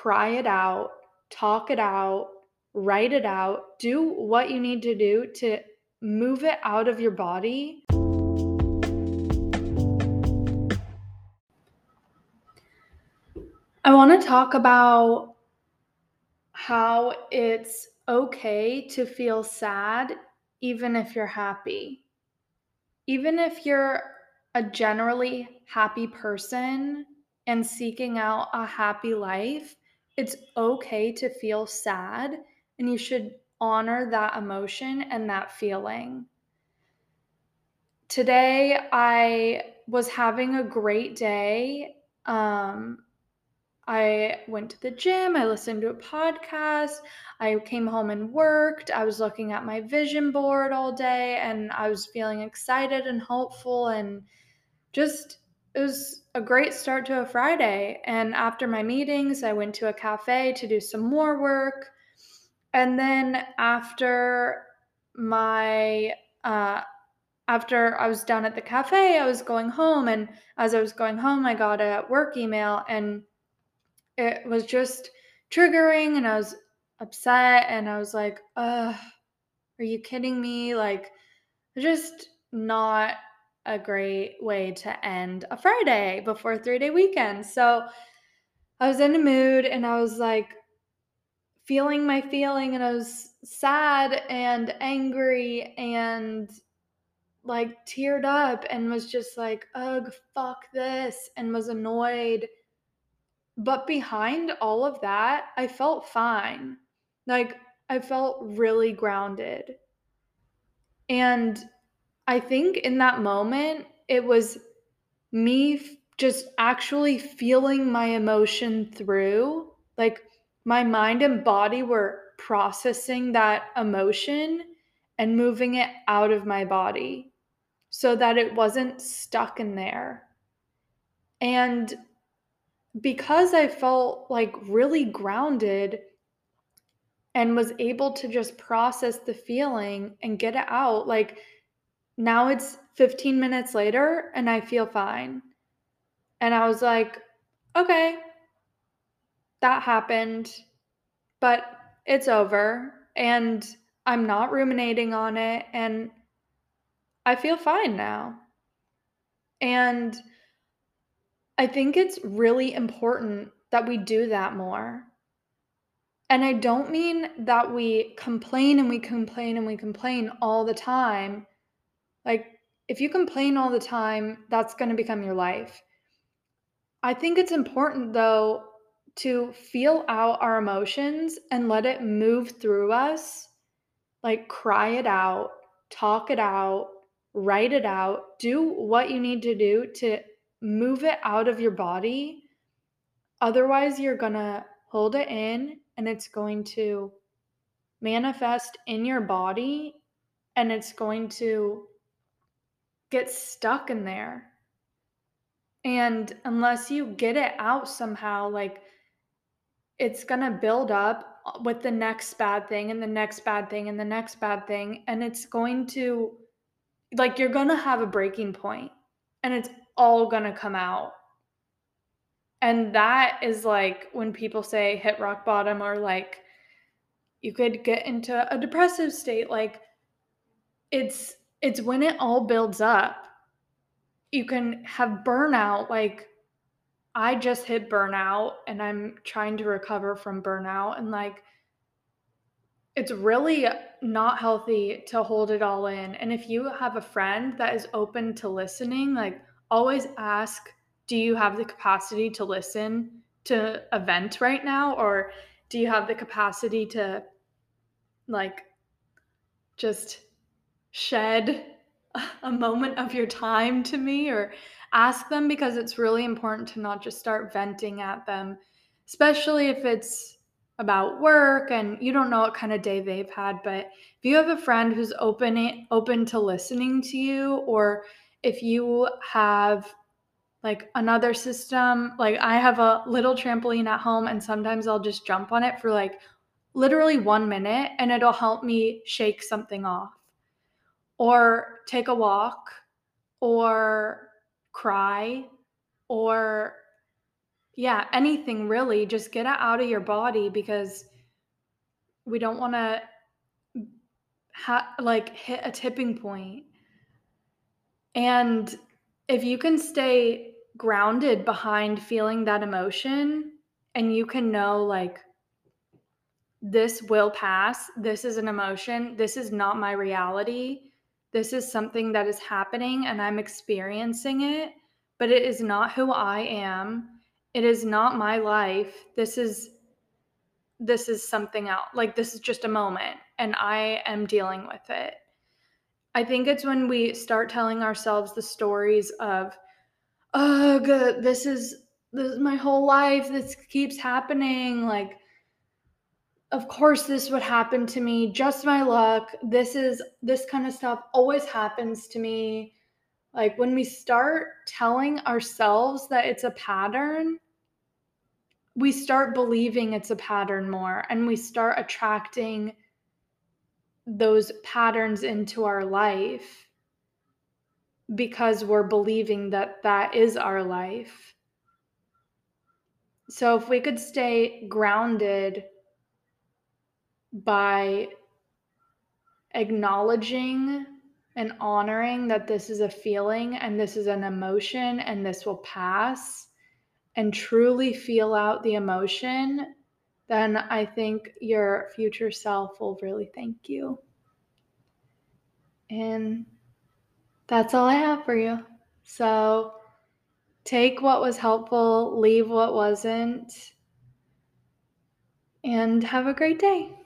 cry it out, talk it out, write it out, do what you need to do to move it out of your body. I want to talk about how it's okay to feel sad even if you're happy. Even if you're a generally happy person and seeking out a happy life, it's okay to feel sad and you should honor that emotion and that feeling. Today, I was having a great day. Um, I went to the gym, I listened to a podcast, I came home and worked, I was looking at my vision board all day, and I was feeling excited and hopeful and just it was a great start to a Friday. And after my meetings, I went to a cafe to do some more work. And then after my uh, after I was done at the cafe, I was going home, and as I was going home, I got a work email, and it was just triggering, and I was upset, and I was like, "Ugh, are you kidding me?" Like, just not a great way to end a Friday before three day weekend. So I was in a mood and I was like feeling my feeling and I was sad and angry and like teared up and was just like, ugh, fuck this, and was annoyed. But behind all of that, I felt fine. Like, I felt really grounded. And I think in that moment, it was me just actually feeling my emotion through. Like my mind and body were processing that emotion and moving it out of my body so that it wasn't stuck in there. And because I felt like really grounded and was able to just process the feeling and get it out, like now it's 15 minutes later and I feel fine. And I was like, okay, that happened, but it's over. And I'm not ruminating on it. And I feel fine now. And I think it's really important that we do that more. And I don't mean that we complain and we complain and we complain all the time like, if you complain all the time, that's going to become your life. I think it's important, though, to feel out our emotions and let it move through us. Like, cry it out, talk it out, write it out, do what you need to do to move it out of your body. Otherwise, you're going to hold it in and it's going to manifest in your body and it's going to get stuck in there. And unless you get it out somehow, like it's going to build up with the next bad thing and the next bad thing and the next bad thing. And it's going to, like, you're going to have a breaking point and it's all going to come out. And that is like when people say hit rock bottom or like you could get into a depressive state. Like, it's it's when it all builds up. You can have burnout. Like, I just hit burnout and I'm trying to recover from burnout. And, like, it's really not healthy to hold it all in. And if you have a friend that is open to listening, like, always ask, do you have the capacity to listen to a vent right now? Or do you have the capacity to, like, just shed a moment of your time to me or ask them because it's really important to not just start venting at them, especially if it's about work and you don't know what kind of day they've had but if you have a friend who's open open to listening to you or if you have like another system like i have a little trampoline at home and sometimes i'll just jump on it for like literally 1 minute and it'll help me shake something off or take a walk or cry or Yeah, anything really, just get it out of your body because we don't wanna ha like, hit a tipping point. And if you can stay grounded behind feeling that emotion and you can know, like, this will pass, this is an emotion, this is not my reality, this is something that is happening and I'm experiencing it, but it is not who I am. It is not my life. This is this is something else. Like this is just a moment and I am dealing with it. I think it's when we start telling ourselves the stories of, oh, good, this is this is my whole life. This keeps happening. Like, of course, this would happen to me. Just my luck. This is this kind of stuff always happens to me. Like when we start telling ourselves that it's a pattern, we start believing it's a pattern more and we start attracting those patterns into our life because we're believing that that is our life. So if we could stay grounded by acknowledging and honoring that this is a feeling and this is an emotion and this will pass and truly feel out the emotion, then I think your future self will really thank you. And that's all I have for you. So take what was helpful, leave what wasn't, and have a great day.